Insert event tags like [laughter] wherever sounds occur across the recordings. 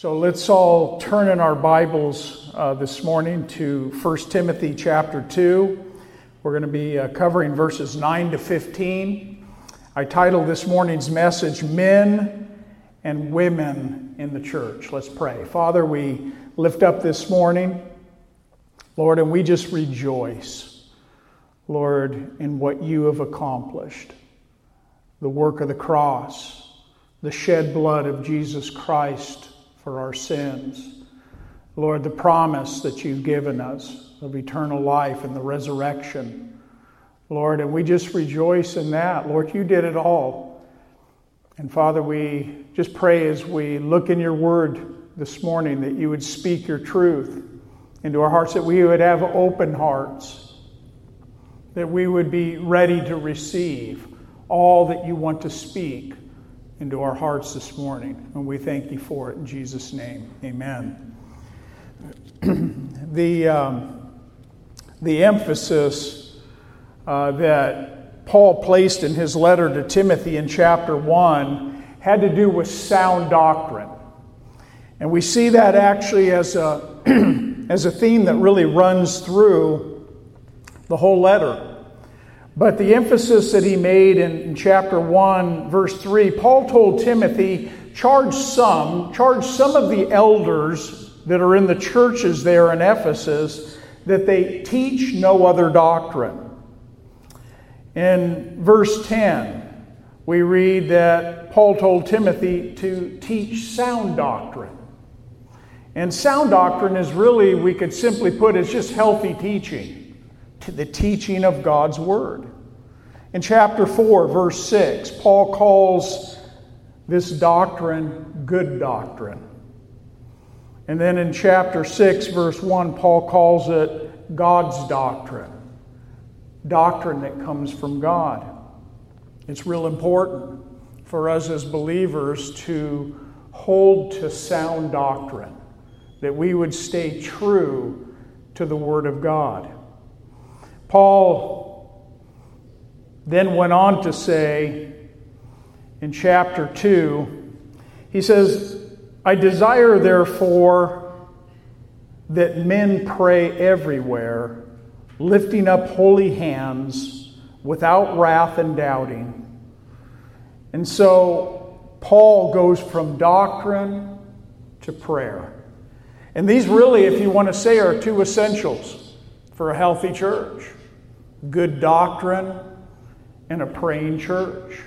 So let's all turn in our Bibles uh, this morning to 1 Timothy chapter 2. We're going to be uh, covering verses 9 to 15. I titled this morning's message, Men and Women in the Church. Let's pray. Father, we lift up this morning, Lord, and we just rejoice, Lord, in what you have accomplished the work of the cross, the shed blood of Jesus Christ for our sins. Lord, the promise that you've given us of eternal life and the resurrection. Lord, and we just rejoice in that. Lord, you did it all. And Father, we just pray as we look in your word this morning that you would speak your truth into our hearts, that we would have open hearts, that we would be ready to receive all that you want to speak into our hearts this morning. And we thank you for it in Jesus' name. Amen. [clears throat] the, um, the emphasis uh, that Paul placed in his letter to Timothy in chapter 1 had to do with sound doctrine. And we see that actually as a, [clears throat] as a theme that really runs through the whole letter. But the emphasis that he made in, chapter 1, verse 3, Paul told Timothy, charge some, charge some of the elders that are in the churches there in Ephesus that they teach no other doctrine. In verse 10, we read that Paul told Timothy to teach sound doctrine. And sound doctrine is really, we could simply put, it's just healthy teaching the teaching of God's Word. In chapter 4, verse 6, Paul calls this doctrine good doctrine. And then in chapter 6, verse 1, Paul calls it God's doctrine, doctrine that comes from God. It's real important for us as believers to hold to sound doctrine, that we would stay true to the Word of God. Paul then went on to say in chapter 2, he says, I desire, therefore, that men pray everywhere, lifting up holy hands without wrath and doubting. And so Paul goes from doctrine to prayer. And these really, if you want to say, are two essentials for a healthy church good doctrine, and a praying church.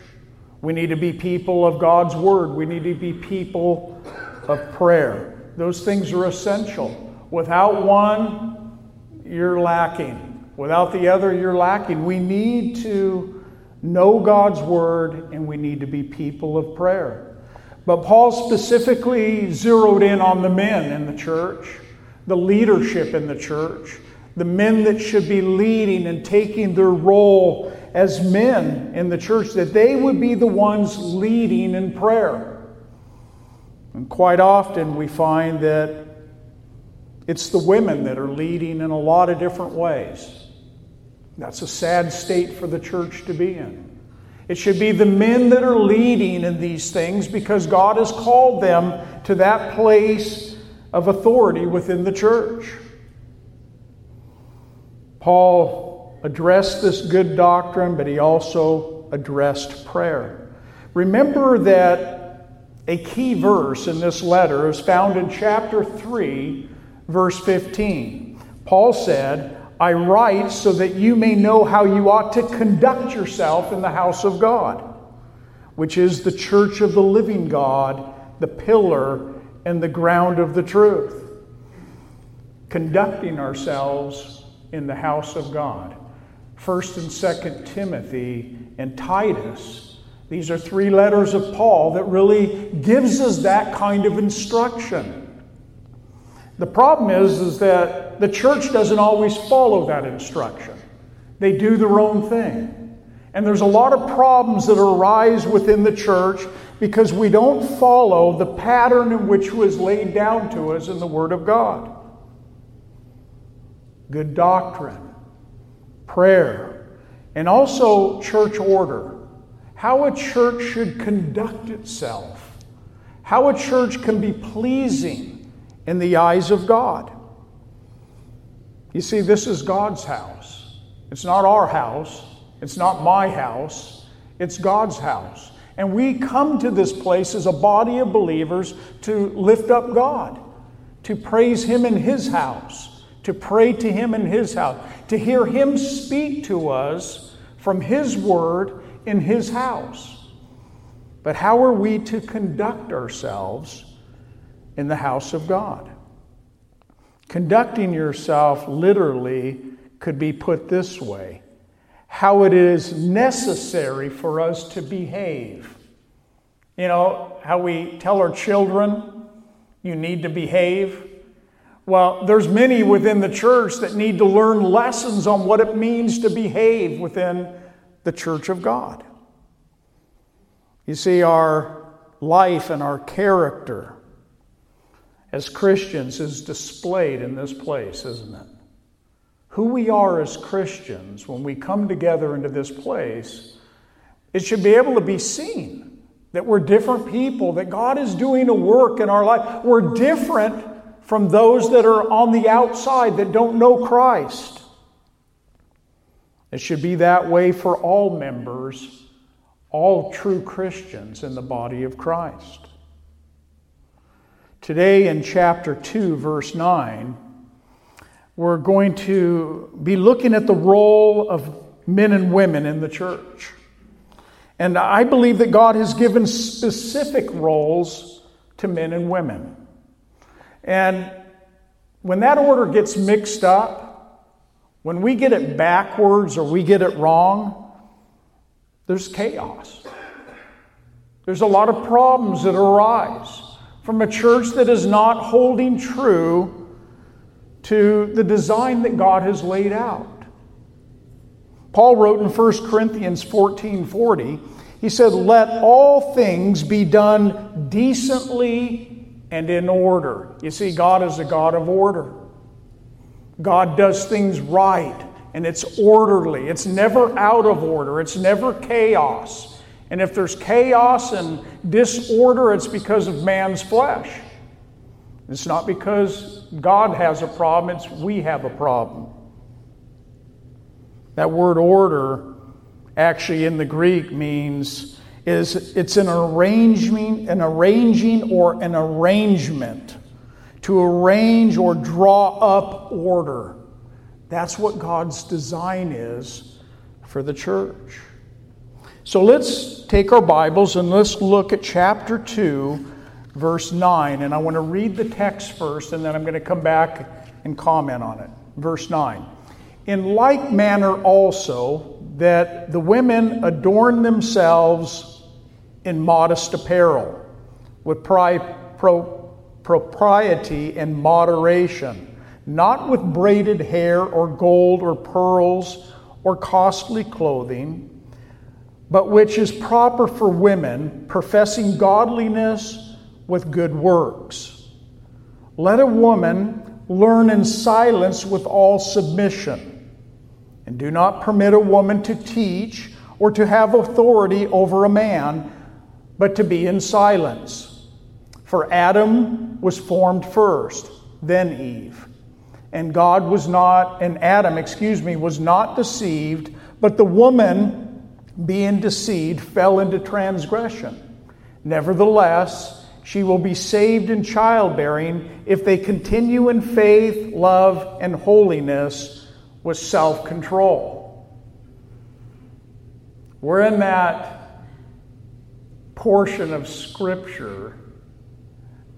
We need to be people of God's Word. We need to be people of prayer. Those things are essential. Without one, you're lacking. Without the other, you're lacking. We need to know God's Word and we need to be people of prayer. But Paul specifically zeroed in on the men in the church, the leadership in the church the men that should be leading and taking their role as men in the church, that they would be the ones leading in prayer. And quite often we find that it's the women that are leading in a lot of different ways. That's a sad state for the church to be in. It should be the men that are leading in these things because God has called them to that place of authority within the church. Paul addressed this good doctrine, but he also addressed prayer. Remember that a key verse in this letter is found in chapter 3, verse 15. Paul said, I write so that you may know how you ought to conduct yourself in the house of God, which is the church of the living God, the pillar and the ground of the truth. Conducting ourselves in the house of God. First and Second Timothy and Titus. These are three letters of Paul that really gives us that kind of instruction. The problem is, is that the church doesn't always follow that instruction. They do their own thing. And there's a lot of problems that arise within the church because we don't follow the pattern in which was laid down to us in the Word of God good doctrine, prayer, and also church order. How a church should conduct itself, how a church can be pleasing in the eyes of God. You see, this is God's house. It's not our house, it's not my house, it's God's house. And we come to this place as a body of believers to lift up God, to praise Him in His house, to pray to Him in His house, to hear Him speak to us from His Word in His house. But how are we to conduct ourselves in the house of God? Conducting yourself literally could be put this way how it is necessary for us to behave. You know, how we tell our children, you need to behave. Well, there's many within the church that need to learn lessons on what it means to behave within the church of God. You see, our life and our character as Christians is displayed in this place, isn't it? Who we are as Christians when we come together into this place, it should be able to be seen that we're different people, that God is doing a work in our life. We're different from those that are on the outside that don't know Christ. It should be that way for all members, all true Christians in the body of Christ. Today, in chapter 2, verse 9, we're going to be looking at the role of men and women in the church. And I believe that God has given specific roles to men and women. And when that order gets mixed up, when we get it backwards or we get it wrong, there's chaos. There's a lot of problems that arise from a church that is not holding true to the design that God has laid out. Paul wrote in 1 Corinthians 14 40, he said, Let all things be done decently and in order. You see, God is a God of order. God does things right and it's orderly. It's never out of order, it's never chaos. And if there's chaos and disorder, it's because of man's flesh. It's not because God has a problem, it's we have a problem. That word order actually in the Greek means is it's an arranging, an arranging or an arrangement. To arrange or draw up order. That's what God's design is for the church. So let's take our Bibles and let's look at chapter 2, verse 9. And I want to read the text first, and then I'm going to come back and comment on it. Verse 9. In like manner, also, that the women adorn themselves in modest apparel, with pri- pro- propriety and moderation, not with braided hair or gold or pearls or costly clothing but which is proper for women professing godliness with good works. Let a woman learn in silence with all submission, and do not permit a woman to teach or to have authority over a man, but to be in silence. For Adam was formed first, then Eve. And God was not, and Adam, excuse me, was not deceived, but the woman being deceived, fell into transgression. Nevertheless, she will be saved in childbearing if they continue in faith, love, and holiness with self control. We're in that portion of Scripture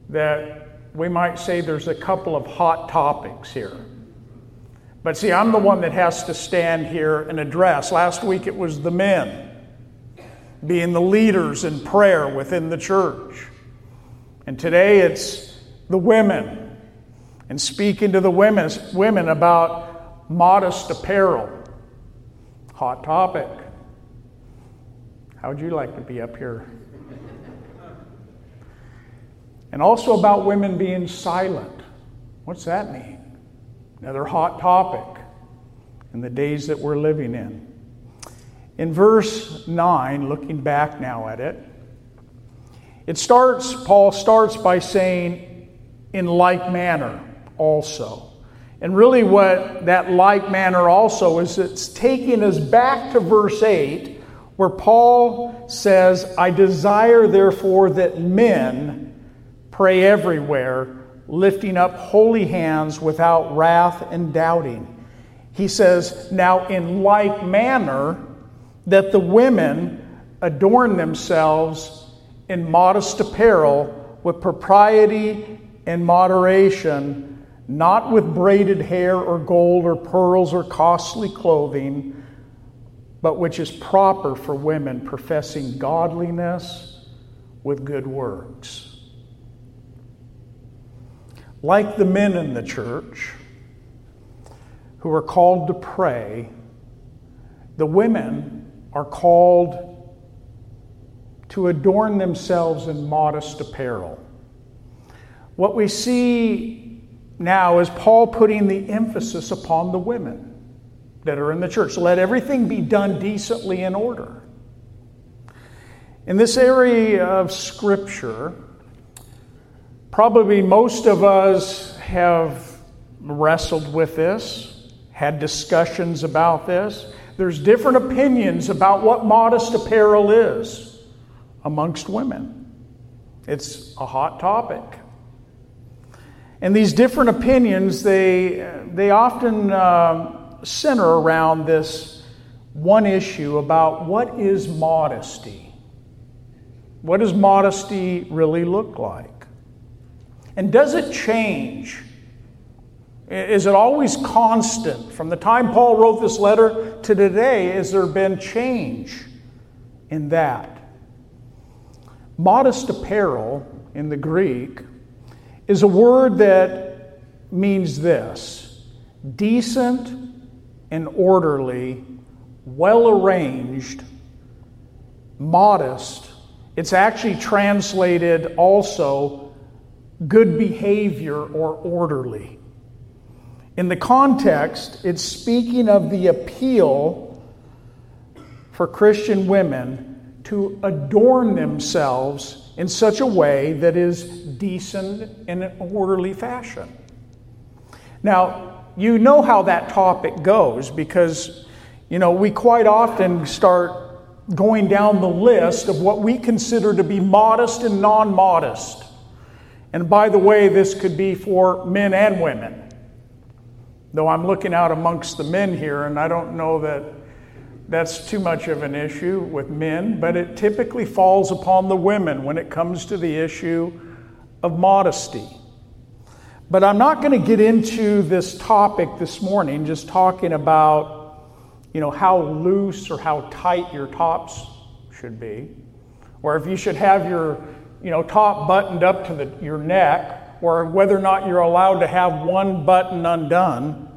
that we might say there's a couple of hot topics here. But see, I'm the one that has to stand here and address. Last week it was the men being the leaders in prayer within the church. And today it's the women and speaking to the women, women about modest apparel. Hot topic. How would you like to be up here? And also about women being silent. What's that mean? Another hot topic in the days that we're living in. In verse 9, looking back now at it, It starts, Paul starts by saying, in like manner also. And really, what that like manner also is, it's taking us back to verse 8, where Paul says, I desire, therefore, that men pray everywhere, lifting up holy hands without wrath and doubting. He says, Now, in like manner, that the women adorn themselves in modest apparel with propriety and moderation not with braided hair or gold or pearls or costly clothing, but which is proper for women professing godliness with good works. Like the men in the church who are called to pray, the women are called to adorn themselves in modest apparel. What we see now is Paul putting the emphasis upon the women that are in the church. Let everything be done decently in order. In this area of Scripture, probably most of us have wrestled with this, had discussions about this. There's different opinions about what modest apparel is amongst women. It's a hot topic. And these different opinions, they, they often uh, center around this one issue about what is modesty? What does modesty really look like? And does it change? Is it always constant? From the time Paul wrote this letter to today, has there been change in that? Modest apparel in the Greek is a word that means this decent and orderly, well arranged, modest. It's actually translated also good behavior or orderly. In the context, it's speaking of the appeal for Christian women to adorn themselves in such a way that is decent in an orderly fashion. Now, you know how that topic goes because, you know, we quite often start going down the list of what we consider to be modest and non modest. And by the way, this could be for men and women. Though I'm looking out amongst the men here, and I don't know that that's too much of an issue with men, but it typically falls upon the women when it comes to the issue of modesty. But I'm not going to get into this topic this morning, just talking about, you know, how loose or how tight your tops should be, or if you should have your, you know, top buttoned up to the, your neck, or whether or not you're allowed to have one button undone.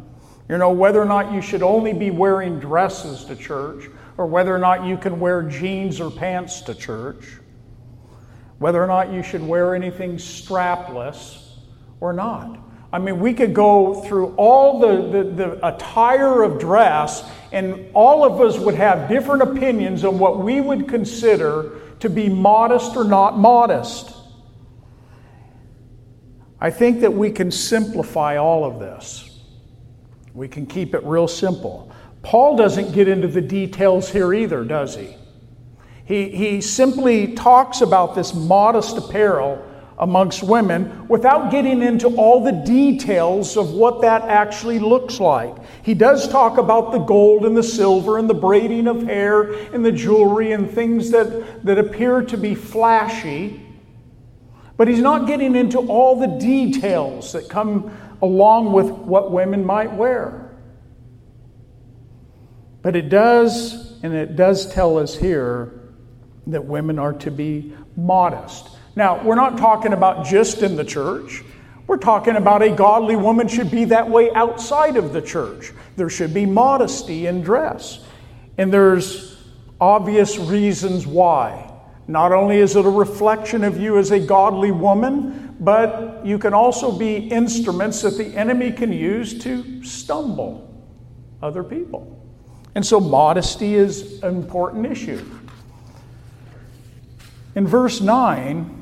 You know, whether or not you should only be wearing dresses to church, or whether or not you can wear jeans or pants to church, whether or not you should wear anything strapless or not. I mean, we could go through all the, the, the, attire of dress, and all of us would have different opinions on what we would consider to be modest or not modest. I think that we can simplify all of this. We can keep it real simple. Paul doesn't get into the details here either, does he? He, he simply talks about this modest apparel amongst women without getting into all the details of what that actually looks like. He does talk about the gold and the silver and the braiding of hair and the jewelry and things that, that appear to be flashy, but he's not getting into all the details that come along with what women might wear. But it does, and it does tell us here that women are to be modest. Now, we're not talking about just in the church. We're talking about a godly woman should be that way outside of the church. There should be modesty in dress. And there's obvious reasons why. Not only is it a reflection of you as a godly woman, but you can also be instruments that the enemy can use to stumble other people. And so modesty is an important issue. In verse 9,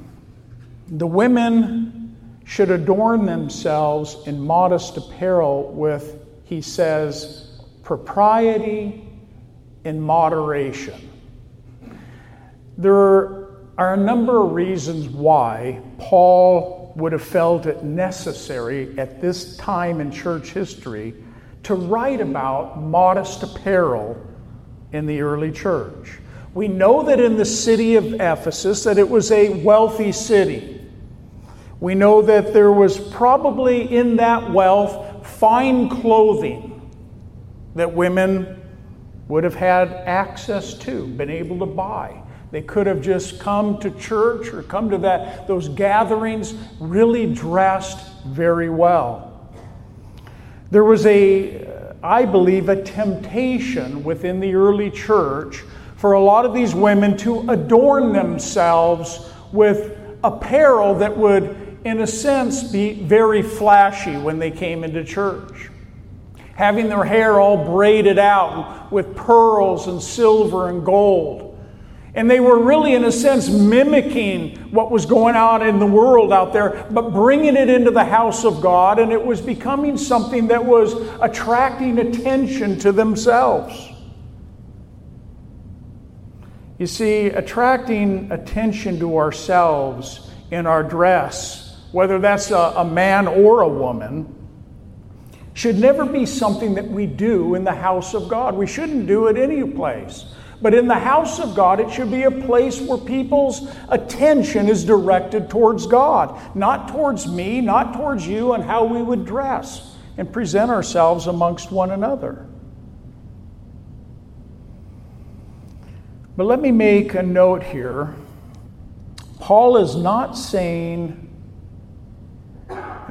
The women should adorn themselves in modest apparel with, he says, propriety and moderation. There are a number of reasons why Paul would have felt it necessary at this time in church history to write about modest apparel in the early church. We know that in the city of Ephesus that it was a wealthy city. We know that there was probably in that wealth fine clothing that women would have had access to, been able to buy. They could have just come to church or come to that those gatherings really dressed very well. There was a I believe a temptation within the early church for a lot of these women to adorn themselves with apparel that would, in a sense, be very flashy when they came into church. Having their hair all braided out with pearls and silver and gold. And they were really, in a sense, mimicking what was going on in the world out there, but bringing it into the house of God, and it was becoming something that was attracting attention to themselves. You see, attracting attention to ourselves in our dress, whether that's a, a, man or a woman, should never be something that we do in the house of God. We shouldn't do it any place. But in the house of God, it should be a place where people's attention is directed towards God, not towards me, not towards you, and how we would dress and present ourselves amongst one another. But let me make a note here. Paul is not saying,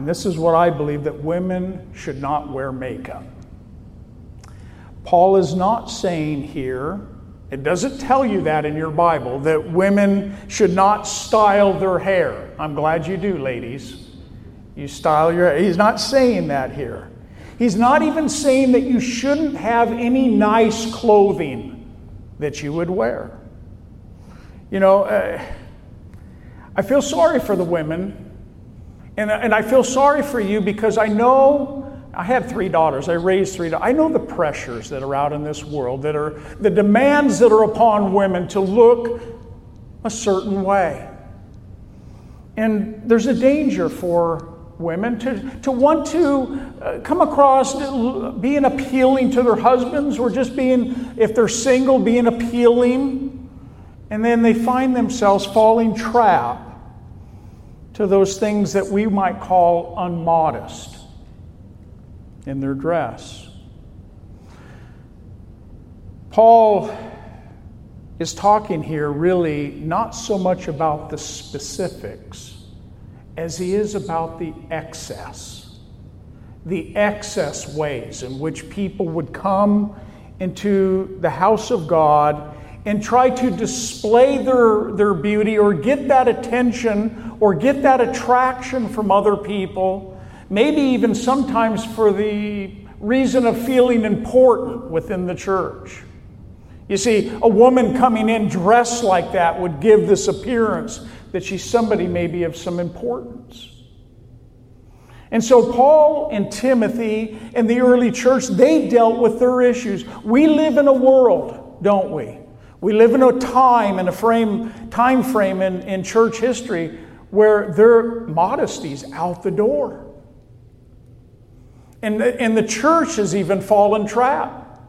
and this is what I believe, that women should not wear makeup. Paul is not saying here, it doesn't tell you that in your Bible, that women should not style their hair. I'm glad you do, ladies. You style your hair. He's not saying that here. He's not even saying that you shouldn't have any nice clothing that you would wear. You know, uh, I feel sorry for the women, and, and I feel sorry for you because I know I have three daughters. I raised three daughters. I know the pressures that are out in this world, that are the demands that are upon women to look a certain way. And there's a danger for women to, to want to uh, come across being appealing to their husbands or just being, if they're single, being appealing. And then they find themselves falling trap to those things that we might call unmodest in their dress. Paul is talking here really not so much about the specifics as he is about the excess, the excess ways in which people would come into the house of God and try to display their, their beauty or get that attention or get that attraction from other people, maybe even sometimes for the reason of feeling important within the church. You see, a woman coming in dressed like that would give this appearance that she's somebody maybe of some importance. And so, Paul and Timothy and the early church, they dealt with their issues. We live in a world, don't we? We live in a time and a frame, time frame in, in church history where their modesty's out the door. And the, and the church has even fallen trap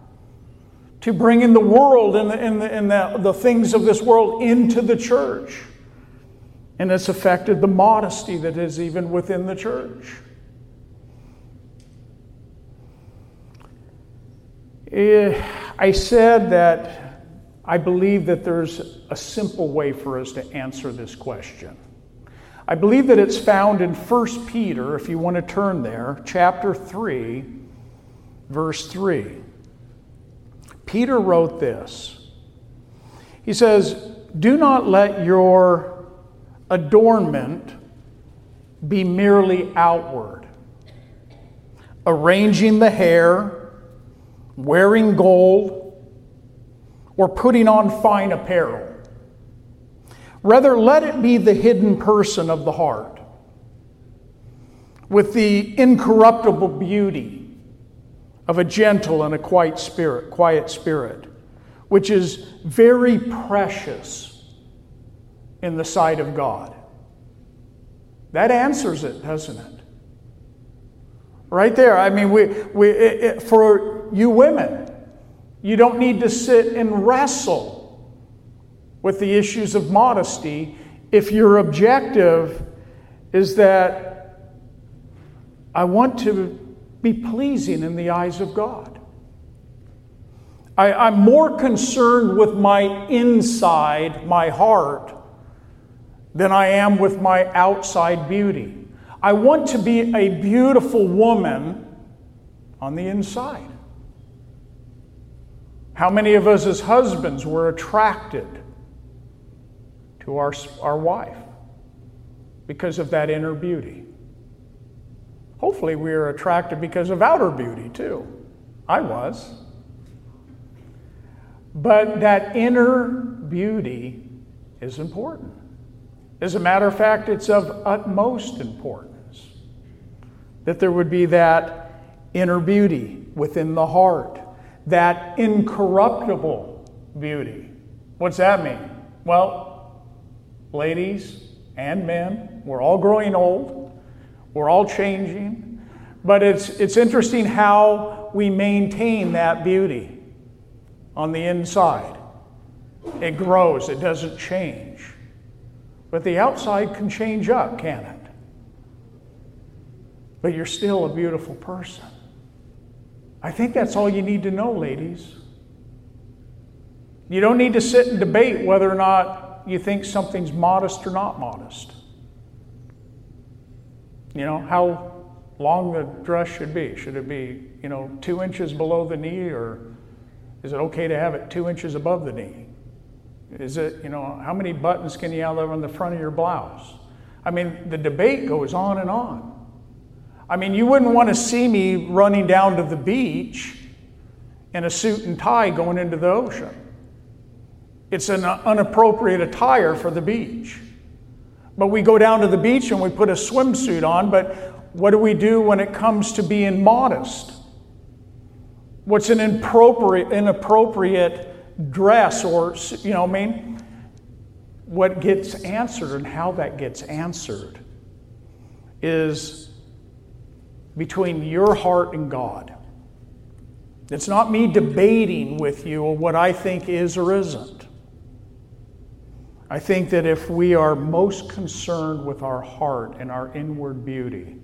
to bring in the world and, the, and, the, and the, the things of this world into the church. And it's affected the modesty that is even within the church. Eh, I said that I believe that there's a simple way for us to answer this question. I believe that it's found in 1 Peter, if you want to turn there, chapter 3, verse 3. Peter wrote this. He says, Do not let your adornment be merely outward. Arranging the hair, wearing gold, or putting on fine apparel. Rather, let it be the hidden person of the heart with the incorruptible beauty of a gentle and a quiet spirit, quiet spirit, which is very precious in the sight of God. That answers it, doesn't it? Right there. I mean, we, we, it, it, for you women, you don't need to sit and wrestle with the issues of modesty if your objective is that I want to be pleasing in the eyes of God. I, am more concerned with my inside, my heart, than I am with my outside beauty. I want to be a beautiful woman on the inside. How many of us as husbands were attracted to our, our wife because of that inner beauty? Hopefully, we are attracted because of outer beauty too. I was. But that inner beauty is important. As a matter of fact, it's of utmost importance that there would be that inner beauty within the heart, that incorruptible beauty. What's that mean? Well, ladies and men, we're all growing old. We're all changing. But it's, it's interesting how we maintain that beauty on the inside. It grows, it doesn't change. But the outside can change up, can it? But you're still a beautiful person. I think that's all you need to know, ladies. You don't need to sit and debate whether or not you think something's modest or not modest. You know, how long the dress should be. Should it be, you know, two inches below the knee, or is it okay to have it two inches above the knee? Is it, you know, how many buttons can you have on the front of your blouse? I mean, the debate goes on and on. I mean, you wouldn't want to see me running down to the beach in a suit and tie going into the ocean. It's an inappropriate attire for the beach. But we go down to the beach and we put a swimsuit on, but what do we do when it comes to being modest? What's an inappropriate, inappropriate dress or, you know, what I mean, what gets answered and how that gets answered is between your heart and God. It's not me debating with you what I think is or isn't. I think that if we are most concerned with our heart and our inward beauty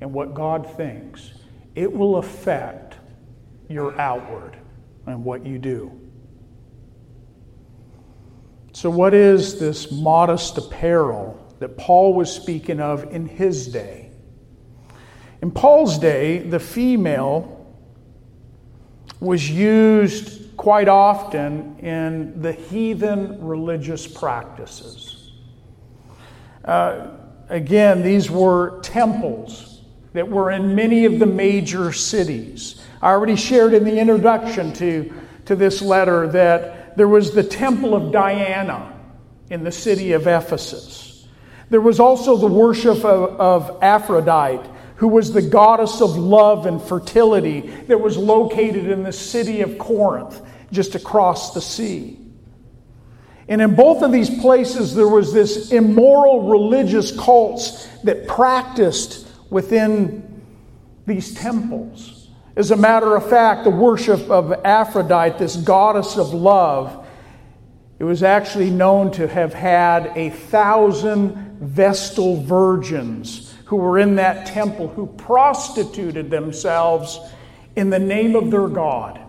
and what God thinks, it will affect your outward and what you do. So, what is this modest apparel that Paul was speaking of in his day? In Paul's day, the female was used quite often in the heathen religious practices. Uh, again, these were temples that were in many of the major cities. I already shared in the introduction to, to this letter that there was the Temple of Diana in the city of Ephesus. There was also the worship of, of Aphrodite, who was the goddess of love and fertility that was located in the city of Corinth, just across the sea. And in both of these places, there was this immoral religious cults that practiced within these temples. As a matter of fact, the worship of Aphrodite, this goddess of love, it was actually known to have had a thousand Vestal virgins who were in that temple who prostituted themselves in the name of their God.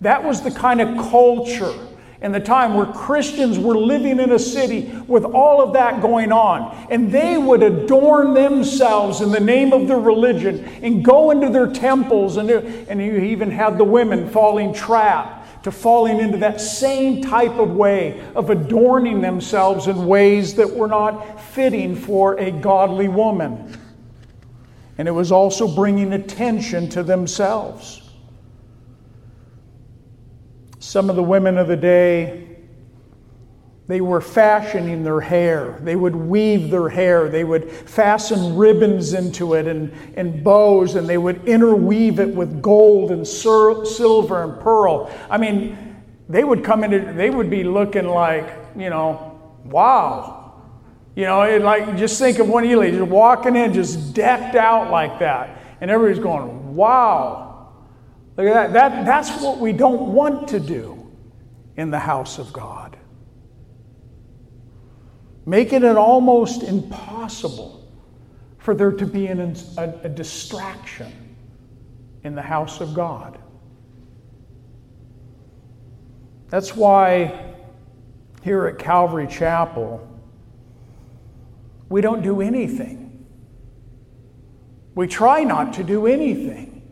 That was the kind of culture in the time where Christians were living in a city with all of that going on. And they would adorn themselves in the name of their religion and go into their temples. And, and you even had the women falling trap to falling into that same type of way of adorning themselves in ways that were not fitting for a godly woman. And it was also bringing attention to themselves. Some of the women of the day They were fashioning their hair. They would weave their hair. They would fasten ribbons into it and, and bows, and they would interweave it with gold and silver and pearl. I mean, they would come in, they would be looking like, you know, wow. You know, it, like just think of one of you ladies walking in just decked out like that. And everybody's going, wow. Look at that. that. That's what we don't want to do in the house of God making it almost impossible for there to be an, a, a distraction in the house of God. That's why here at Calvary Chapel, we don't do anything. We try not to do anything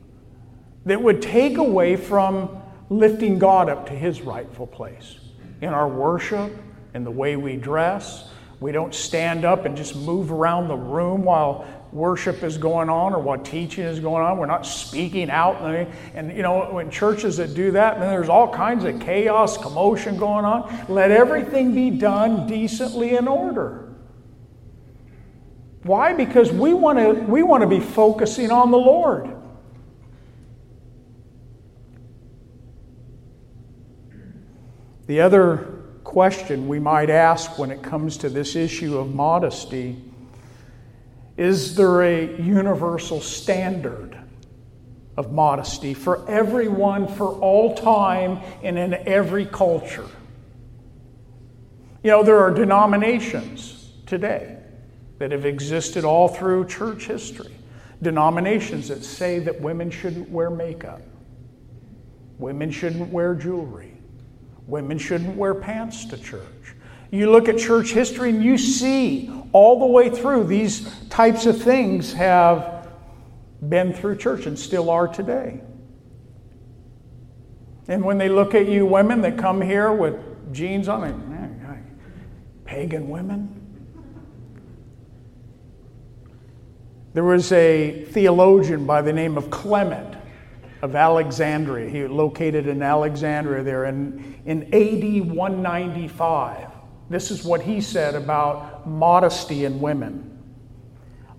that would take away from lifting God up to his rightful place in our worship, in the way we dress, we don't stand up and just move around the room while worship is going on or while teaching is going on. We're not speaking out. And, you know, when churches that do that, then there's all kinds of chaos, commotion going on. Let everything be done decently in order. Why? Because we want to we want to be focusing on the Lord. The other question we might ask when it comes to this issue of modesty is there a universal standard of modesty for everyone, for all time, and in every culture? You know, there are denominations today that have existed all through church history. Denominations that say that women shouldn't wear makeup, women shouldn't wear jewelry, Women shouldn't wear pants to church. You look at church history and you see all the way through these types of things have been through church and still are today. And when they look at you women that come here with jeans on, man, pagan women. There was a theologian by the name of Clement of Alexandria. He located in Alexandria there in, in AD 195. This is what he said about modesty in women.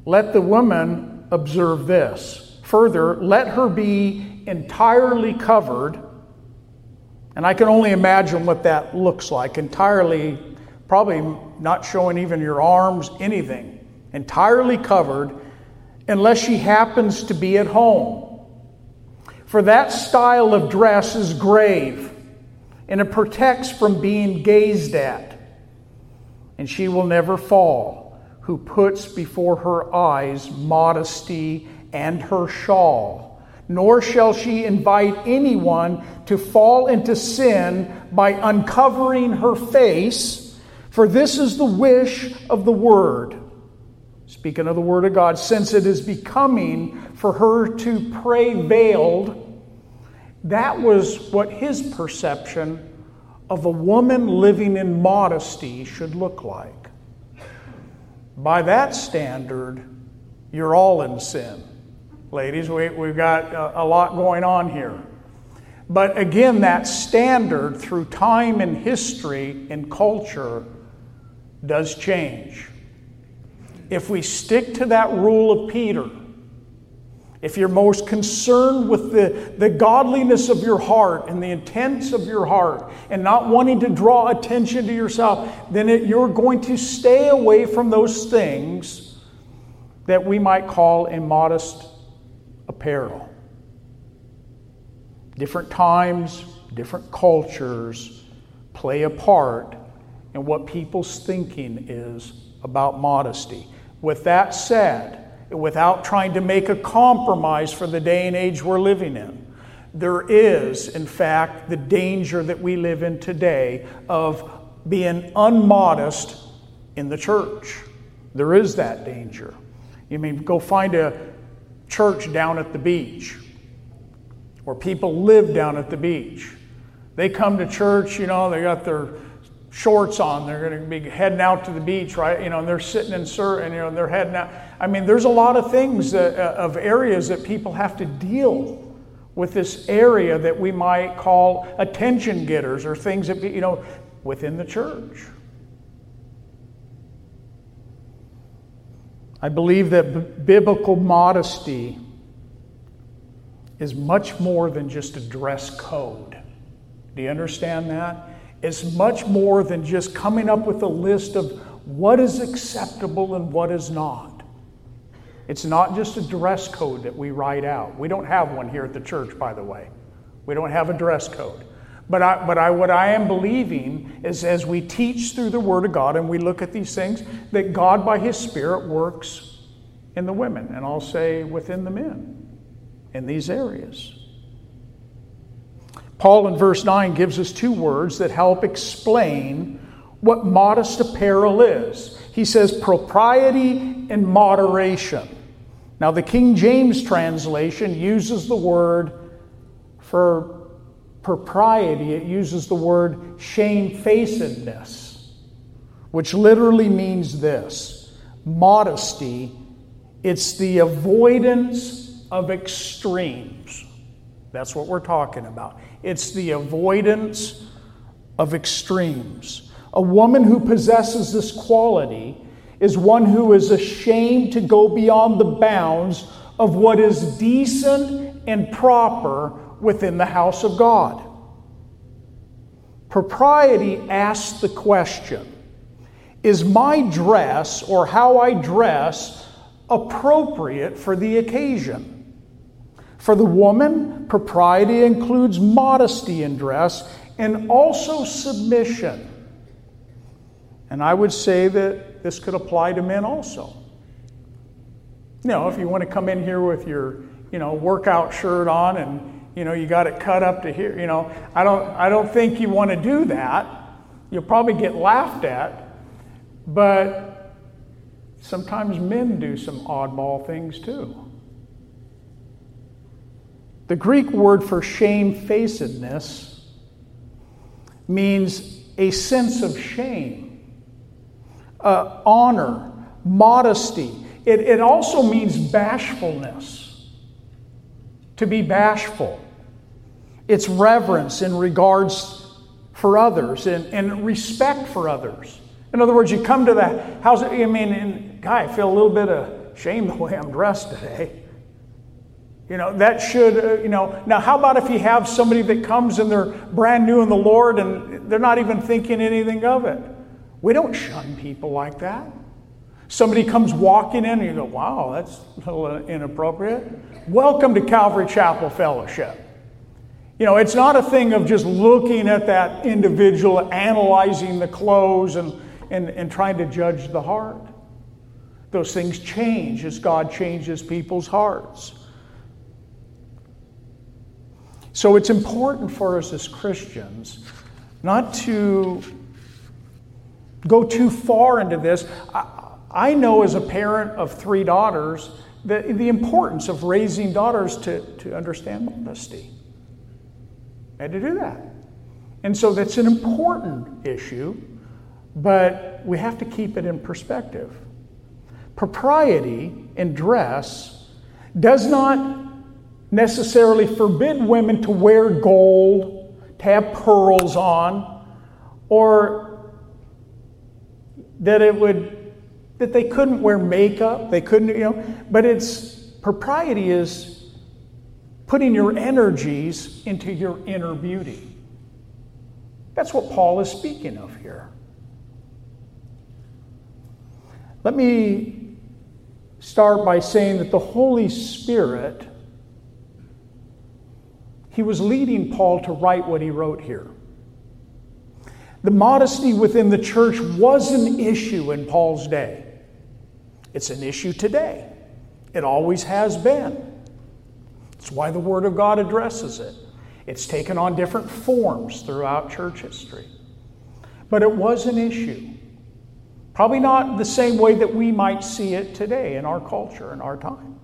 Let the woman observe this. Further, let her be entirely covered. And I can only imagine what that looks like. Entirely, probably not showing even your arms, anything. Entirely covered, unless she happens to be at home for that style of dress is grave, and it protects from being gazed at. And she will never fall, who puts before her eyes modesty and her shawl. Nor shall she invite anyone to fall into sin by uncovering her face, for this is the wish of the word. Speaking of the word of God, since it is becoming for her to pray veiled, that was what his perception of a woman living in modesty should look like. By that standard, you're all in sin. Ladies, we, we've got a, a lot going on here. But again, that standard through time and history and culture does change. If we stick to that rule of Peter, if you're most concerned with the, the godliness of your heart and the intents of your heart and not wanting to draw attention to yourself, then it, you're going to stay away from those things that we might call immodest apparel. Different times, different cultures play a part in what people's thinking is about modesty. With that said, without trying to make a compromise for the day and age we're living in. There is, in fact, the danger that we live in today of being unmodest in the church. There is that danger. You mean go find a church down at the beach where people live down at the beach. They come to church, you know, they got their shorts on. They're going to be heading out to the beach, right? You know, and they're sitting in certain, you know, they're heading out. I mean, there's a lot of things that, uh, of areas that people have to deal with this area that we might call attention getters or things that, you know, within the church. I believe that b- biblical modesty is much more than just a dress code. Do you understand that? It's much more than just coming up with a list of what is acceptable and what is not. It's not just a dress code that we write out. We don't have one here at the church, by the way. We don't have a dress code. But, I, but I, what I am believing is as we teach through the Word of God and we look at these things, that God by His Spirit works in the women, and I'll say within the men in these areas. Paul in verse 9 gives us two words that help explain what modest apparel is. He says propriety and moderation. Now, the King James translation uses the word for propriety, it uses the word shamefacedness, which literally means this modesty, it's the avoidance of extremes. That's what we're talking about. It's the avoidance of extremes. A woman who possesses this quality is one who is ashamed to go beyond the bounds of what is decent and proper within the house of God. Propriety asks the question Is my dress or how I dress appropriate for the occasion? For the woman, propriety includes modesty in dress and also submission. And I would say that this could apply to men also. You know, if you want to come in here with your, you know, workout shirt on and you know, you got it cut up to here. You know, I don't, I don't think you want to do that. You'll probably get laughed at. But sometimes men do some oddball things too. The Greek word for shamefacedness means a sense of shame, uh, honor, modesty. It, it also means bashfulness, to be bashful. It's reverence in regards for others and, and respect for others. In other words, you come to the house, I mean, and, guy, I feel a little bit of shame the way I'm dressed today. You know, that should, uh, you know, now how about if you have somebody that comes and they're brand new in the Lord and they're not even thinking anything of it? We don't shun people like that. Somebody comes walking in and you go, wow, that's a little inappropriate. Welcome to Calvary Chapel Fellowship. You know, it's not a thing of just looking at that individual, analyzing the clothes, and, and, and trying to judge the heart. Those things change as God changes people's hearts. So it's important for us as Christians not to go too far into this. I, I know as a parent of three daughters the, the importance of raising daughters to, to understand modesty. Had to do that. And so that's an important issue, but we have to keep it in perspective. Propriety in dress does not necessarily forbid women to wear gold, to have pearls on, or that it would that they couldn't wear makeup, they couldn't, you know, but it's propriety is putting your energies into your inner beauty. That's what Paul is speaking of here. Let me start by saying that the Holy Spirit, he was leading Paul to write what he wrote here. The modesty within the church was an issue in Paul's day. It's an issue today. It always has been. It's why the Word of God addresses it. It's taken on different forms throughout church history. But it was an issue. Probably not the same way that we might see it today in our culture, in our time.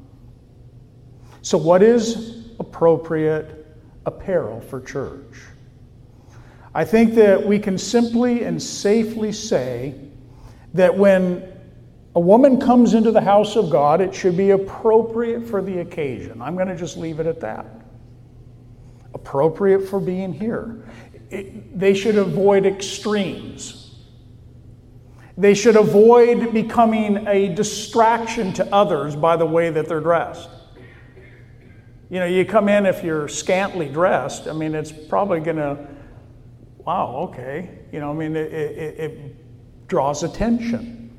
So, what is appropriate apparel for church? I think that we can simply and safely say that when a woman comes into the house of God, it should be appropriate for the occasion. I'm going to just leave it at that. Appropriate for being here. It, they should avoid extremes. They should avoid becoming a distraction to others by the way that they're dressed. You know, you come in if you're scantily dressed, I mean, it's probably going to, wow, okay. You know, I mean, it, it, it draws attention.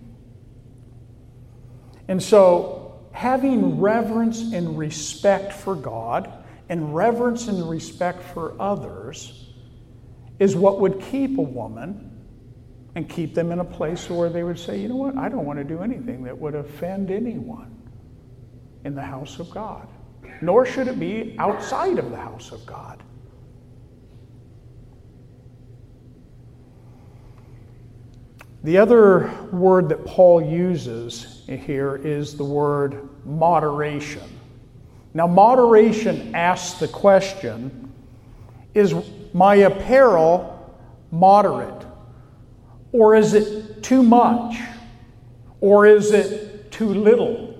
And so, having reverence and respect for God and reverence and respect for others is what would keep a woman and keep them in a place where they would say, you know what, I don't want to do anything that would offend anyone in the house of God, nor should it be outside of the house of God. The other word that Paul uses here is the word moderation. Now, moderation asks the question Is my apparel moderate? Or is it too much? Or is it too little?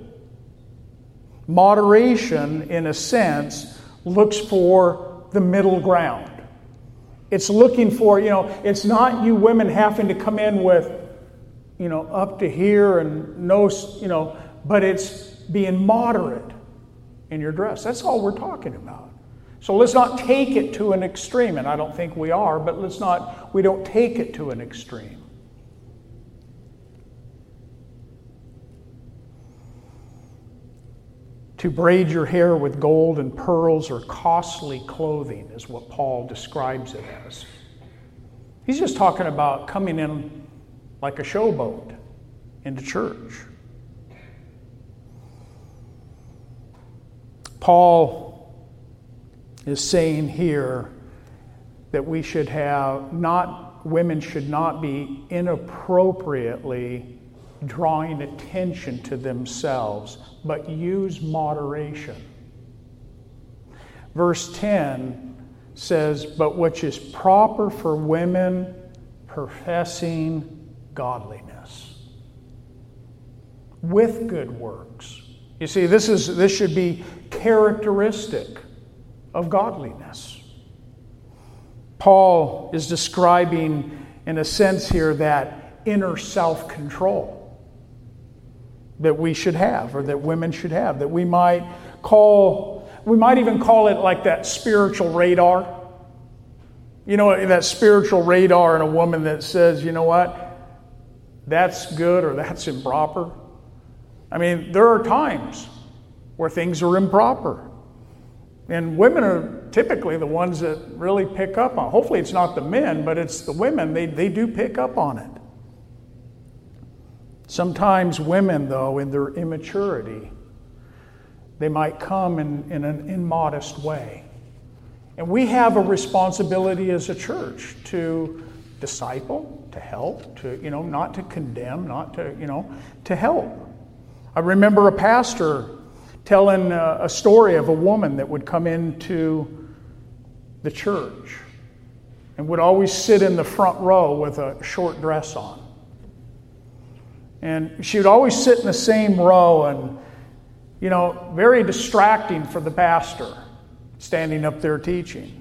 Moderation, in a sense, looks for the middle ground. It's looking for, you know, it's not you women having to come in with, you know, up to here and no, you know, but it's being moderate in your dress. That's all we're talking about. So let's not take it to an extreme, and I don't think we are, but let's not, we don't take it to an extreme. To braid your hair with gold and pearls or costly clothing is what Paul describes it as. He's just talking about coming in like a showboat into church. Paul is saying here that we should have not, women should not be inappropriately drawing attention to themselves, but use moderation. Verse 10 says, But which is proper for women professing godliness with good works. You see, this, is, this should be characteristic of godliness. Paul is describing, in a sense, here that inner self control that we should have, or that women should have, that we might call, we might even call it like that spiritual radar. You know, that spiritual radar in a woman that says, you know what, that's good or that's improper. I mean, there are times where things are improper. And women are typically the ones that really pick up on. Hopefully, it's not the men, but it's the women. They, they do pick up on it. Sometimes women, though, in their immaturity, they might come in, in an immodest way. And we have a responsibility as a church to disciple, to help, to, you know, not to condemn, not to, you know, to help. I remember a pastor telling uh, a story of a woman that would come into the church and would always sit in the front row with a short dress on. And she would always sit in the same row and, you know, very distracting for the pastor standing up there teaching.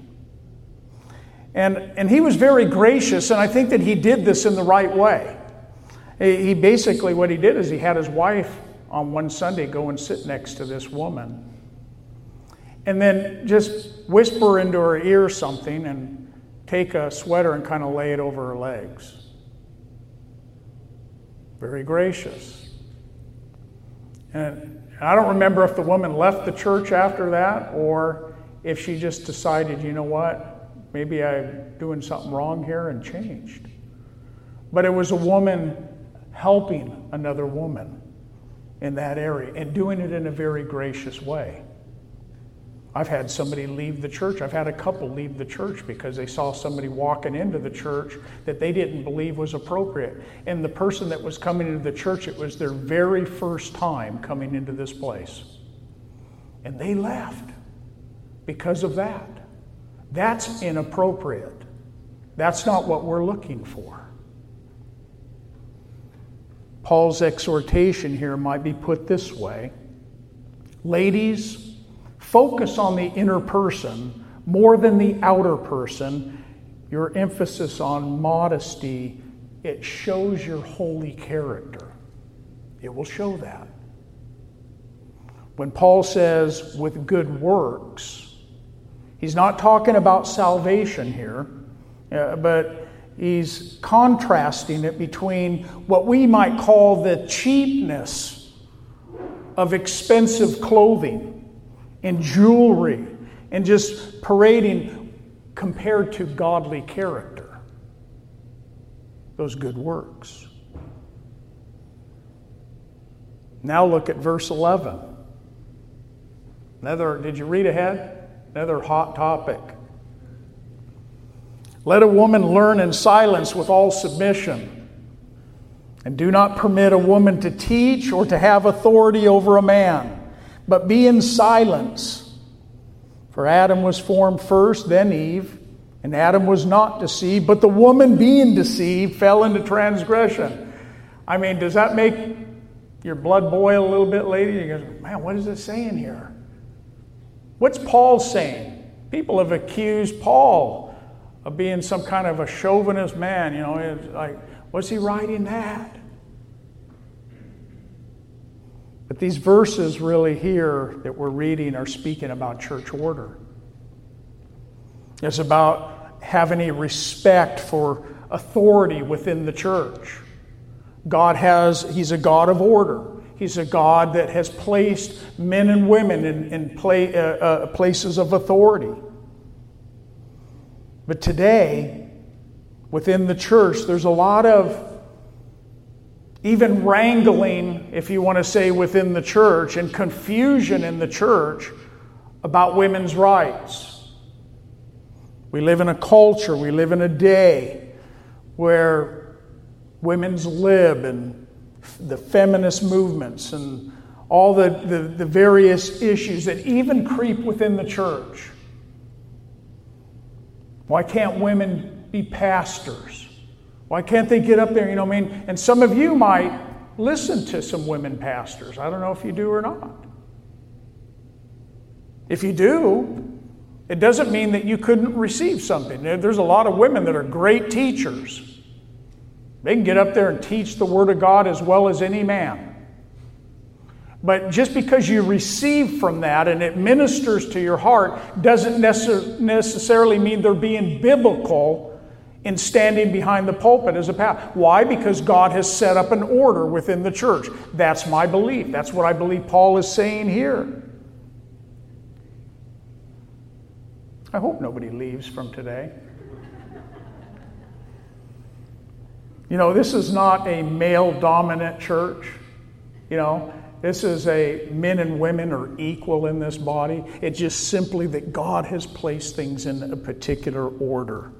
And, and he was very gracious, and I think that he did this in the right way. He basically, what he did is he had his wife on one Sunday go and sit next to this woman. And then just whisper into her ear something and take a sweater and kind of lay it over her legs. Very gracious. And I don't remember if the woman left the church after that or if she just decided, you know what, maybe I'm doing something wrong here and changed. But it was a woman helping another woman in that area and doing it in a very gracious way. I've had somebody leave the church. I've had a couple leave the church because they saw somebody walking into the church that they didn't believe was appropriate. And the person that was coming into the church, it was their very first time coming into this place. And they left because of that. That's inappropriate. That's not what we're looking for. Paul's exhortation here might be put this way Ladies, focus on the inner person more than the outer person. Your emphasis on modesty it shows your holy character. It will show that. When Paul says, with good works, he's not talking about salvation here, uh, but he's contrasting it between what we might call the cheapness of expensive clothing and jewelry and just parading compared to godly character, those good works. Now look at verse 11. Another, did you read ahead? Another hot topic. Let a woman learn in silence with all submission. And do not permit a woman to teach or to have authority over a man, but be in silence. For Adam was formed first, then Eve, and Adam was not deceived, but the woman being deceived fell into transgression. I mean, does that make your blood boil a little bit, lady? You go, man, what is it saying here? What's Paul saying? People have accused Paul of being some kind of a chauvinist man. You know, it's like, was he writing that? But these verses really here that we're reading are speaking about church order. It's about having a respect for authority within the church. God has, He's a God of order. He's a God that has placed men and women in, in play, uh, uh, places of authority. But today, within the church, there's a lot of even wrangling, if you want to say, within the church and confusion in the church about women's rights. We live in a culture, we live in a day where women's lib and the feminist movements and all the, the, the, various issues that even creep within the church. Why can't women be pastors? Why can't they get up there? You know, what I mean, and some of you might listen to some women pastors. I don't know if you do or not. If you do, it doesn't mean that you couldn't receive something. There's a lot of women that are great teachers. They can get up there and teach the Word of God as well as any man. But just because you receive from that and it ministers to your heart doesn't necessarily mean they're being biblical in standing behind the pulpit as a pastor. Why? Because God has set up an order within the church. That's my belief. That's what I believe Paul is saying here. I hope nobody leaves from today. You know, this is not a male dominant church. You know, this is a men and women are equal in this body. It's just simply that God has placed things in a particular order.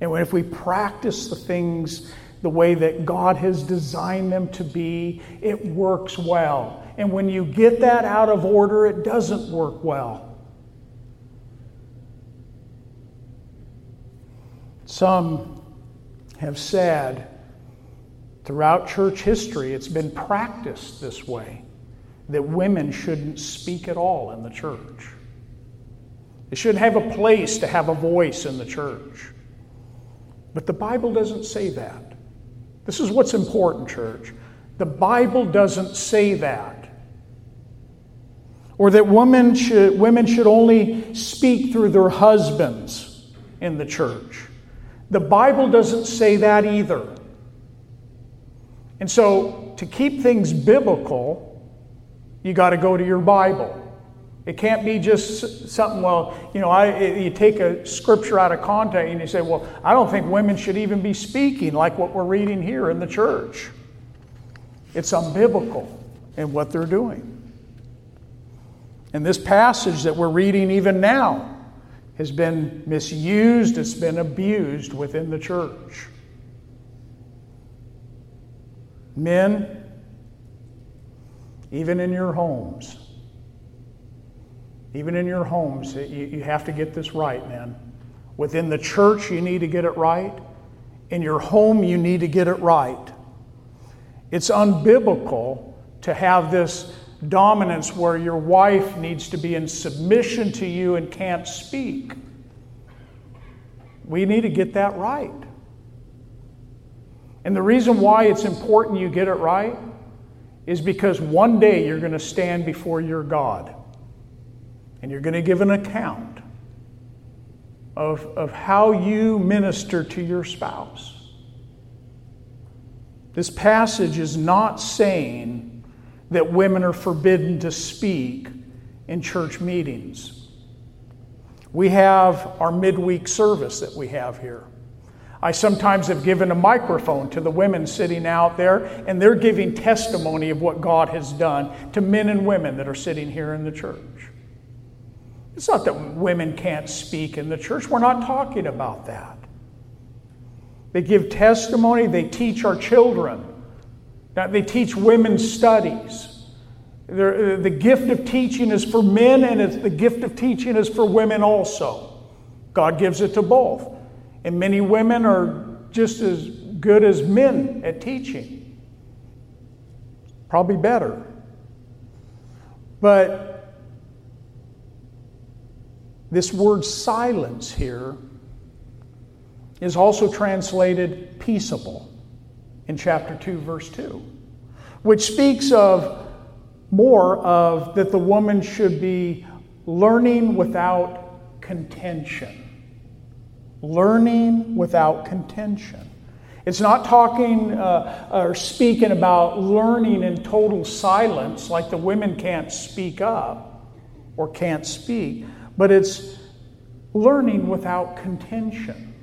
And if we practice the things the way that God has designed them to be, it works well. And when you get that out of order, it doesn't work well. Some have said Throughout church history, it's been practiced this way that women shouldn't speak at all in the church. They shouldn't have a place to have a voice in the church. But the Bible doesn't say that. This is what's important, church. The Bible doesn't say that. Or that women should, women should only speak through their husbands in the church. The Bible doesn't say that either. And so, to keep things biblical, you got to go to your Bible. It can't be just something, well, you know, I, you take a scripture out of context and you say, well, I don't think women should even be speaking like what we're reading here in the church. It's unbiblical in what they're doing. And this passage that we're reading even now has been misused, it's been abused within the church. Men, even in your homes, even in your homes, you, you have to get this right, man. Within the church, you need to get it right. In your home, you need to get it right. It's unbiblical to have this dominance where your wife needs to be in submission to you and can't speak. We need to get that right. And the reason why it's important you get it right is because one day you're going to stand before your God and you're going to give an account of, of how you minister to your spouse. This passage is not saying that women are forbidden to speak in church meetings. We have our midweek service that we have here. I sometimes have given a microphone to the women sitting out there, and they're giving testimony of what God has done to men and women that are sitting here in the church. It's not that women can't speak in the church, we're not talking about that. They give testimony, they teach our children, they teach women's studies. Uh, the gift of teaching is for men, and the gift of teaching is for women also. God gives it to both. And many women are just as good as men at teaching. Probably better. But this word silence here is also translated peaceable in chapter 2, verse 2, which speaks of more of that the woman should be learning without contention learning without contention. It's not talking uh, or speaking about learning in total silence, like the women can't speak up or can't speak, but it's learning without contention.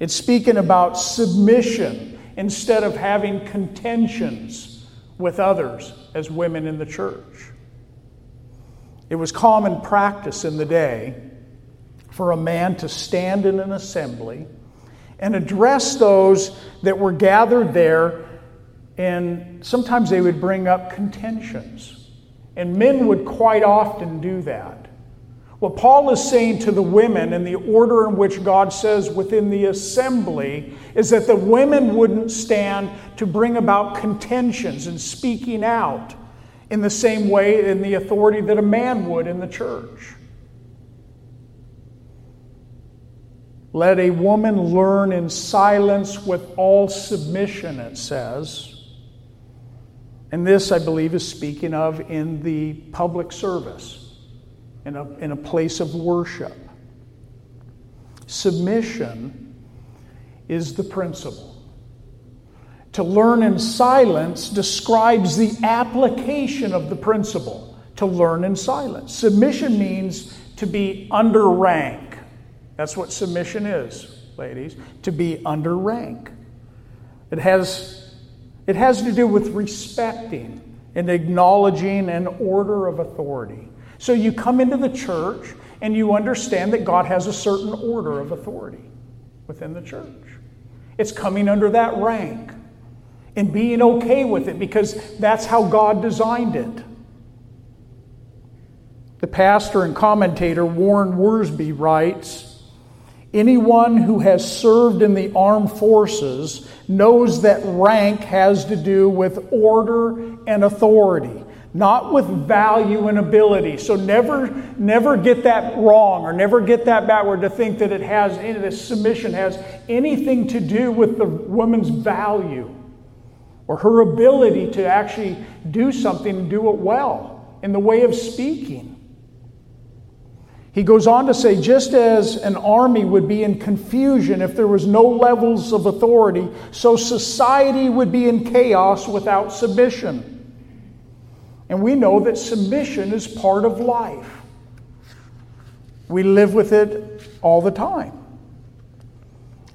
It's speaking about submission instead of having contentions with others as women in the church. It was common practice in the day for a man to stand in an assembly and address those that were gathered there, and sometimes they would bring up contentions. And men would quite often do that. What Paul is saying to the women and the order in which God says within the assembly is that the women wouldn't stand to bring about contentions and speaking out in the same way in the authority that a man would in the church. Let a woman learn in silence with all submission, it says. And this, I believe, is speaking of in the public service, in a, in a place of worship. Submission is the principle. To learn in silence describes the application of the principle to learn in silence. Submission means to be under rank that's what submission is, ladies, to be under rank. It has, it has to do with respecting and acknowledging an order of authority. So you come into the church and you understand that God has a certain order of authority within the church. It's coming under that rank and being okay with it because that's how God designed it. The pastor and commentator Warren Wiersbe writes Anyone who has served in the armed forces knows that rank has to do with order and authority, not with value and ability. So never, never get that wrong or never get that backward to think that it has in this submission has anything to do with the woman's value or her ability to actually do something and do it well in the way of speaking. He goes on to say just as an army would be in confusion if there was no levels of authority, so society would be in chaos without submission. And we know that submission is part of life. We live with it all the time.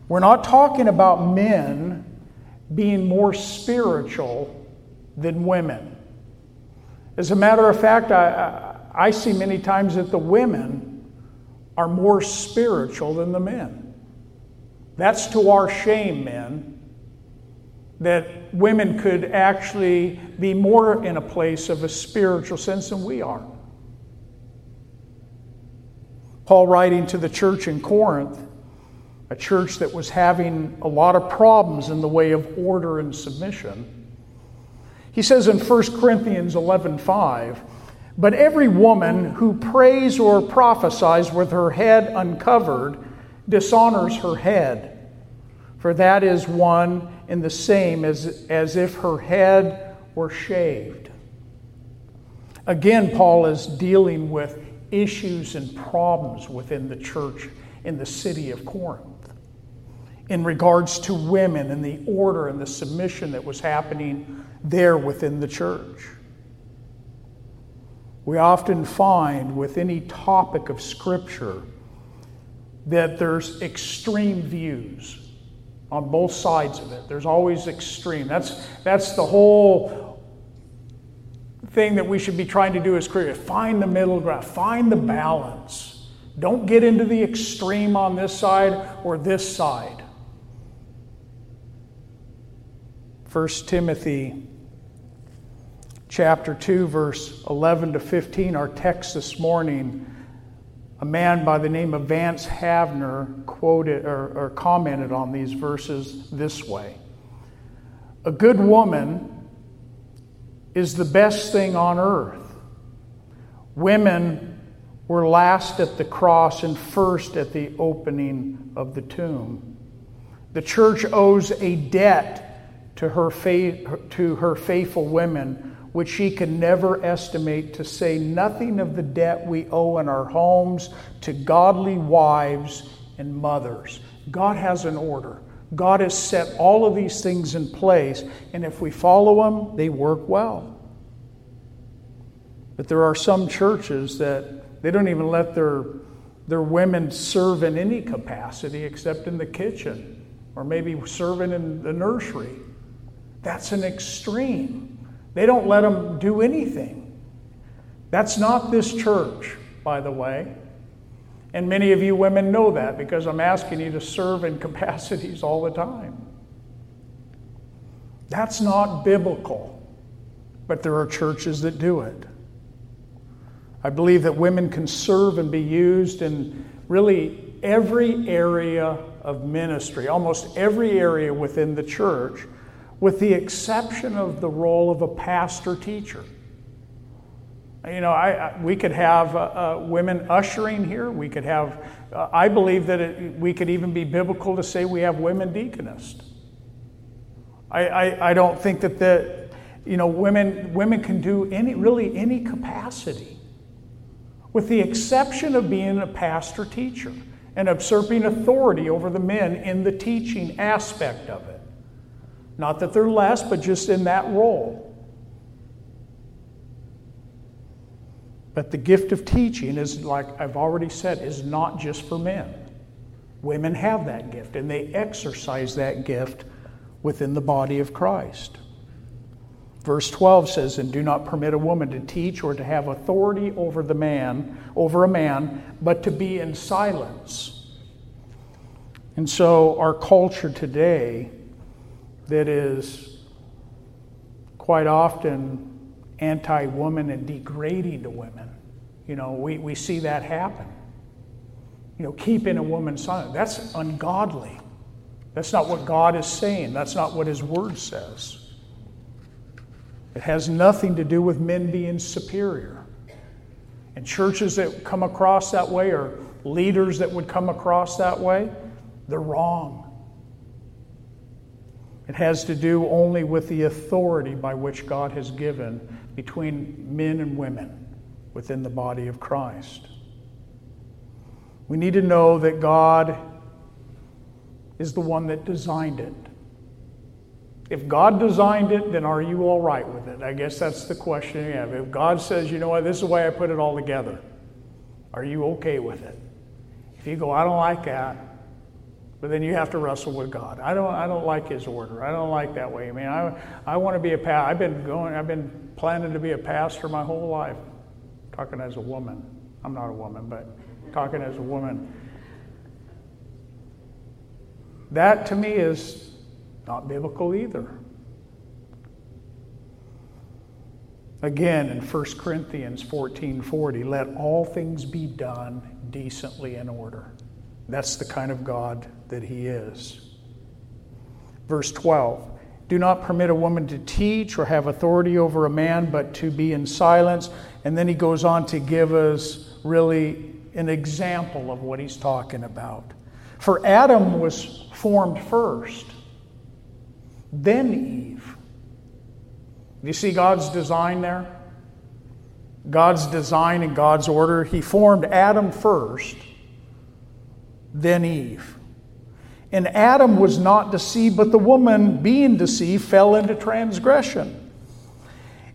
We're not talking about men being more spiritual than women. As a matter of fact, I, I see many times that the women are more spiritual than the men. That's to our shame, men, that women could actually be more in a place of a spiritual sense than we are. Paul, writing to the church in Corinth, a church that was having a lot of problems in the way of order and submission, he says in 1 Corinthians 11 5, but every woman who prays or prophesies with her head uncovered dishonors her head. for that is one and the same as, as if her head were shaved. Again, Paul is dealing with issues and problems within the church in the city of Corinth in regards to women and the order and the submission that was happening there within the church. We often find with any topic of Scripture that there's extreme views on both sides of it. There's always extreme. That's, that's the whole thing that we should be trying to do as Christians. Find the middle ground, find the balance. Don't get into the extreme on this side or this side. 1 Timothy chapter 2 verse 11 to 15 our text this morning a man by the name of Vance Havner quoted or, or commented on these verses this way A good woman is the best thing on earth. Women were last at the cross and first at the opening of the tomb. The church owes a debt to her, faith, to her faithful women which she can never estimate, to say nothing of the debt we owe in our homes to godly wives and mothers. God has an order. God has set all of these things in place, and if we follow them, they work well. But there are some churches that they don't even let their, their women serve in any capacity except in the kitchen or maybe serving in the nursery. That's an extreme. They don't let them do anything. That's not this church, by the way. And many of you women know that because I'm asking you to serve in [laughs] capacities all the time. That's not biblical, but there are churches that do it. I believe that women can serve and be used in really every area of ministry, almost every area within the church with the exception of the role of a pastor teacher. You know, I, we could have uh, uh, women ushering here. We could have, uh, I believe that it, we could even be biblical to say we have women deaconists. I, I, I don't think that the, you know, women, women can do any, really any capacity, with the exception of being a pastor teacher and usurping authority over the men in the teaching aspect of it. Not that they're less, but just in that role. But the gift of teaching is, like I've already said, is not just for men. Women have that gift, and they exercise that gift within the body of Christ. Verse 12 says, And do not permit a woman to teach or to have authority over the man, over a man, but to be in silence. And so our culture today that is quite often anti woman and degrading to women. You know, we, we see that happen. You know, keeping a woman silent. That's ungodly. That's not what God is saying. That's not what His Word says. It has nothing to do with men being superior. And churches that come across that way or leaders that would come across that way, they're wrong. It has to do only with the authority by which God has given between men and women within the body of Christ. We need to know that God is the one that designed it. If God designed it, then are you all right with it? I guess that's the question you have. If God says, you know what, this is the way I put it all together, are you okay with it? If you go, I don't like that, but then you have to wrestle with God. I don't, I don't like His order. I don't like that way. I mean, I, I want to be a pastor. I've been going. I've been planning to be a pastor my whole life. Talking as a woman. I'm not a woman, but talking as a woman. That to me is not biblical either. Again, in 1 Corinthians 14:40, let all things be done decently in order. That's the kind of God that He is. Verse 12 Do not permit a woman to teach or have authority over a man, but to be in silence. And then he goes on to give us really an example of what he's talking about. For Adam was formed first, then Eve. Do you see God's design there? God's design and God's order. He formed Adam first, then Eve. And Adam was not deceived, but the woman, being deceived, fell into transgression.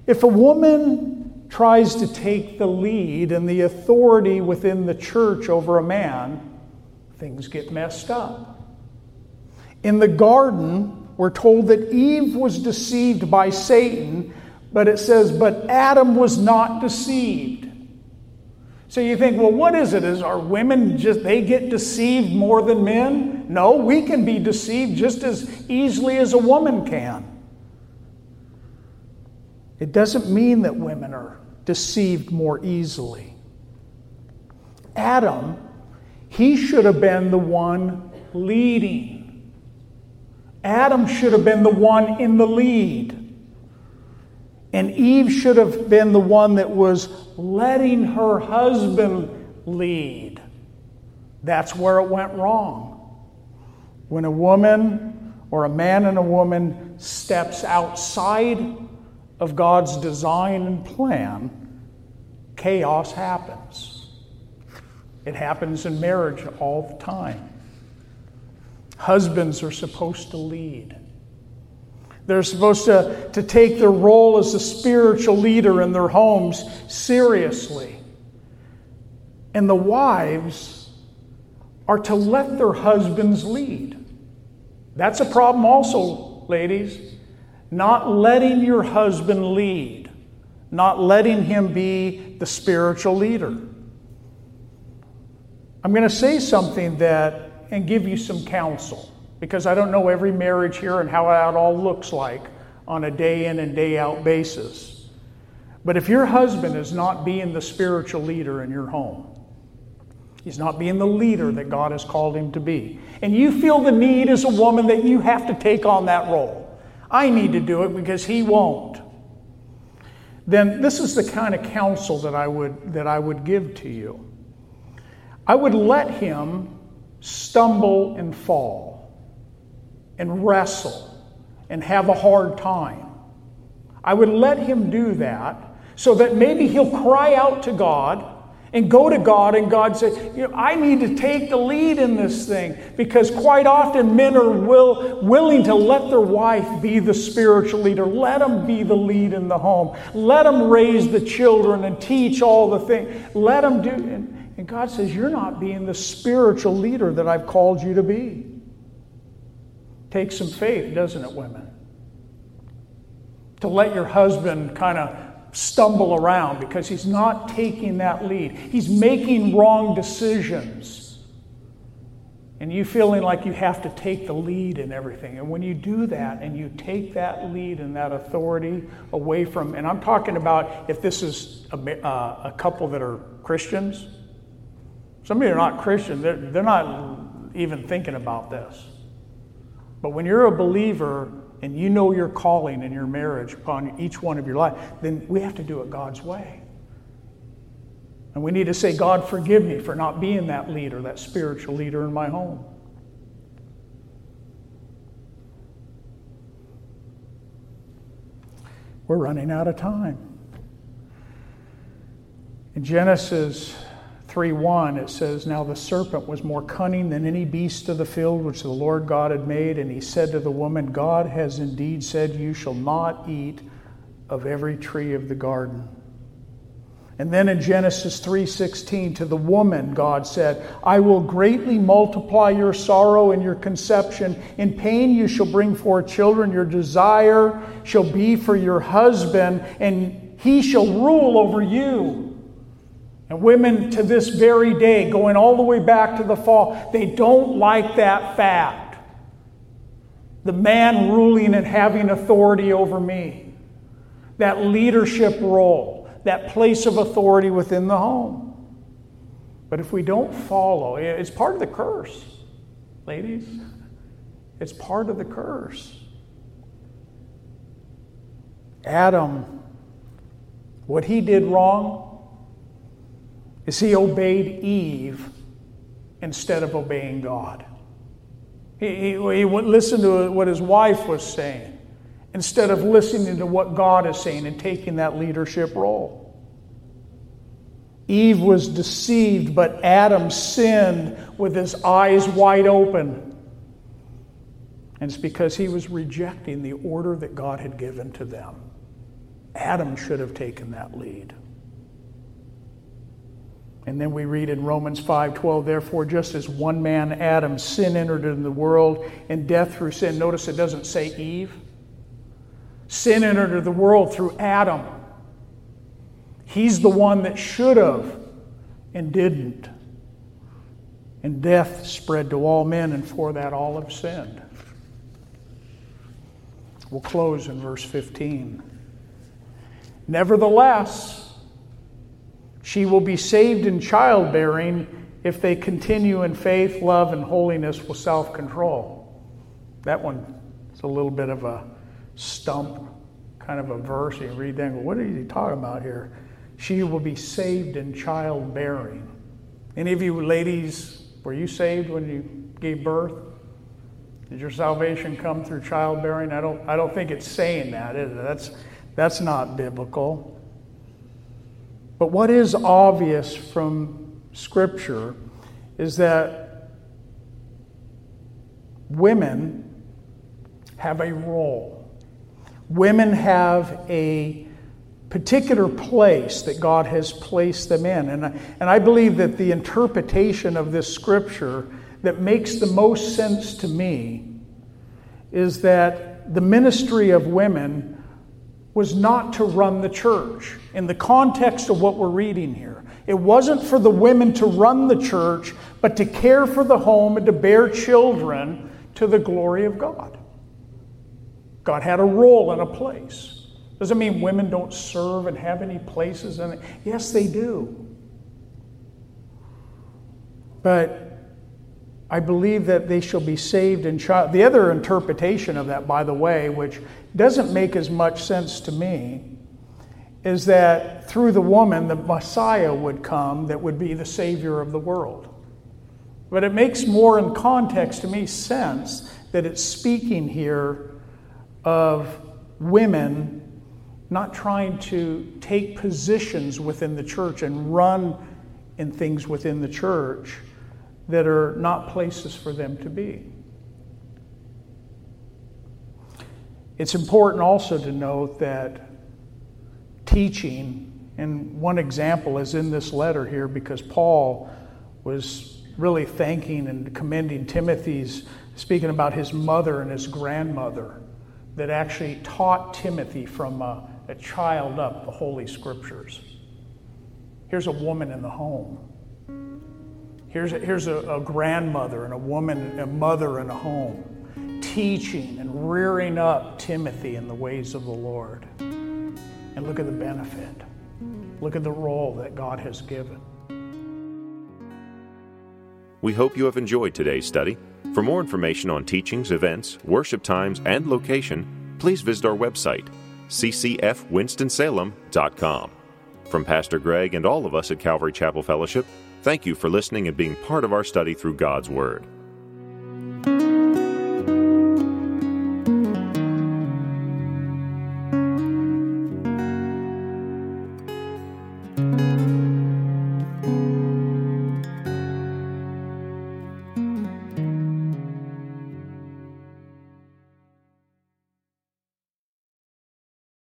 If a woman tries to take the lead and the authority within the church over a man, things get messed up. In the garden, we're told that Eve was deceived by Satan, but it says, but Adam was not deceived. So you think, well, what is it? Is are women just they get deceived more than men? No, we can be deceived just as easily as a woman can. It doesn't mean that women are deceived more easily. Adam, he should have been the one leading. Adam should have been the one in the lead. And Eve should have been the one that was letting her husband lead. That's where it went wrong. When a woman or a man and a woman steps outside of God's design and plan, chaos happens. It happens in marriage all the time. Husbands are supposed to lead. They're supposed to, to take their role as a spiritual leader in their homes seriously. And the wives are to let their husbands lead. That's a problem, also, ladies. Not letting your husband lead, not letting him be the spiritual leader. I'm going to say something that and give you some counsel because I don't know every marriage here and how it all looks like on a day in and day out basis. But if your husband is not being the spiritual leader in your home, he's not being the leader that God has called him to be, and you feel the need as a woman that you have to take on that role, I need to do it because he won't. Then this is the kind of counsel that I would that I would give to you. I would let him stumble and fall and wrestle and have a hard time. I would let him do that so that maybe he'll cry out to God and go to God, and God say, you know, I need to take the lead in this thing because quite often men are will, willing to let their wife be the spiritual leader. Let them be the lead in the home. Let them raise the children and teach all the things. Let them do. And, and God says, You're not being the spiritual leader that I've called you to be. Takes some faith, doesn't it, women? To let your husband kind of stumble around because he's not taking that lead. He's making wrong decisions. And you feeling like you have to take the lead in everything. And when you do that and you take that lead and that authority away from, and I'm talking about if this is a, uh, a couple that are Christians, some of you are not Christian, they're, they're not even thinking about this. But when you're a believer and you know your calling in your marriage upon each one of your life, then we have to do it God's way. And we need to say, God, forgive me for not being that leader, that spiritual leader in my home. We're running out of time. In Genesis 3 1, it says, Now the serpent was more cunning than any beast of the field which the Lord God had made. And he said to the woman, God has indeed said, You shall not eat of every tree of the garden. And then in Genesis 3:16 to the woman God said, I will greatly multiply your sorrow and your conception. In pain you shall bring forth children. Your desire shall be for your husband, and he shall rule over you. And women to this very day, going all the way back to the fall, they don't like that fact. The man ruling and having authority over me. That leadership role, that place of authority within the home. But if we don't follow, it's part of the curse, ladies. It's part of the curse. Adam, what he did wrong, is he obeyed Eve instead of obeying God. He, he, he listened to what his wife was saying instead of listening to what God is saying and taking that leadership role. Eve was deceived, but Adam sinned with his eyes wide open. And it's because he was rejecting the order that God had given to them. Adam should have taken that lead. And then we read in Romans 5:12, therefore, just as one man, Adam, sin entered into the world, and death through sin. Notice it doesn't say Eve. Sin entered into the world through Adam. He's the one that should have and didn't. And death spread to all men, and for that all have sinned. We'll close in verse 15. Nevertheless, she will be saved in childbearing if they continue in faith, love, and holiness with self control. That one is a little bit of a stump, kind of a verse. You read that go, what is he talking about here? She will be saved in childbearing. Any of you ladies, were you saved when you gave birth? Did your salvation come through childbearing? I don't, I don't think it's saying that, is it? That's, that's not biblical. But what is obvious from Scripture is that women have a role. Women have a particular place that God has placed them in. And, and I believe that the interpretation of this scripture that makes the most sense to me is that the ministry of women was not to run the church. In the context of what we're reading here, it wasn't for the women to run the church, but to care for the home and to bear children to the glory of God. God had a role and a place. Doesn't mean women don't serve and have any places in it. Yes, they do. But I believe that they shall be saved in child. The other interpretation of that, by the way, which doesn't make as much sense to me, is that through the woman, the Messiah would come that would be the Savior of the world. But it makes more in context to me sense that it's speaking here of women not trying to take positions within the church and run in things within the church that are not places for them to be. It's important also to note that teaching, and one example is in this letter here because Paul was really thanking and commending Timothy's, speaking about his mother and his grandmother that actually taught Timothy from a, a child up the Holy Scriptures. Here's a woman in the home. Here's a, here's a, a grandmother and a woman, a mother in a home, teaching and rearing up Timothy in the ways of the Lord. And look at the benefit. Look at the role that God has given. We hope you have enjoyed today's study. For more information on teachings, events, worship times, and location, please visit our website, ccfwinstonsalem.com. From Pastor Greg and all of us at Calvary Chapel Fellowship, thank you for listening and being part of our study through God's Word.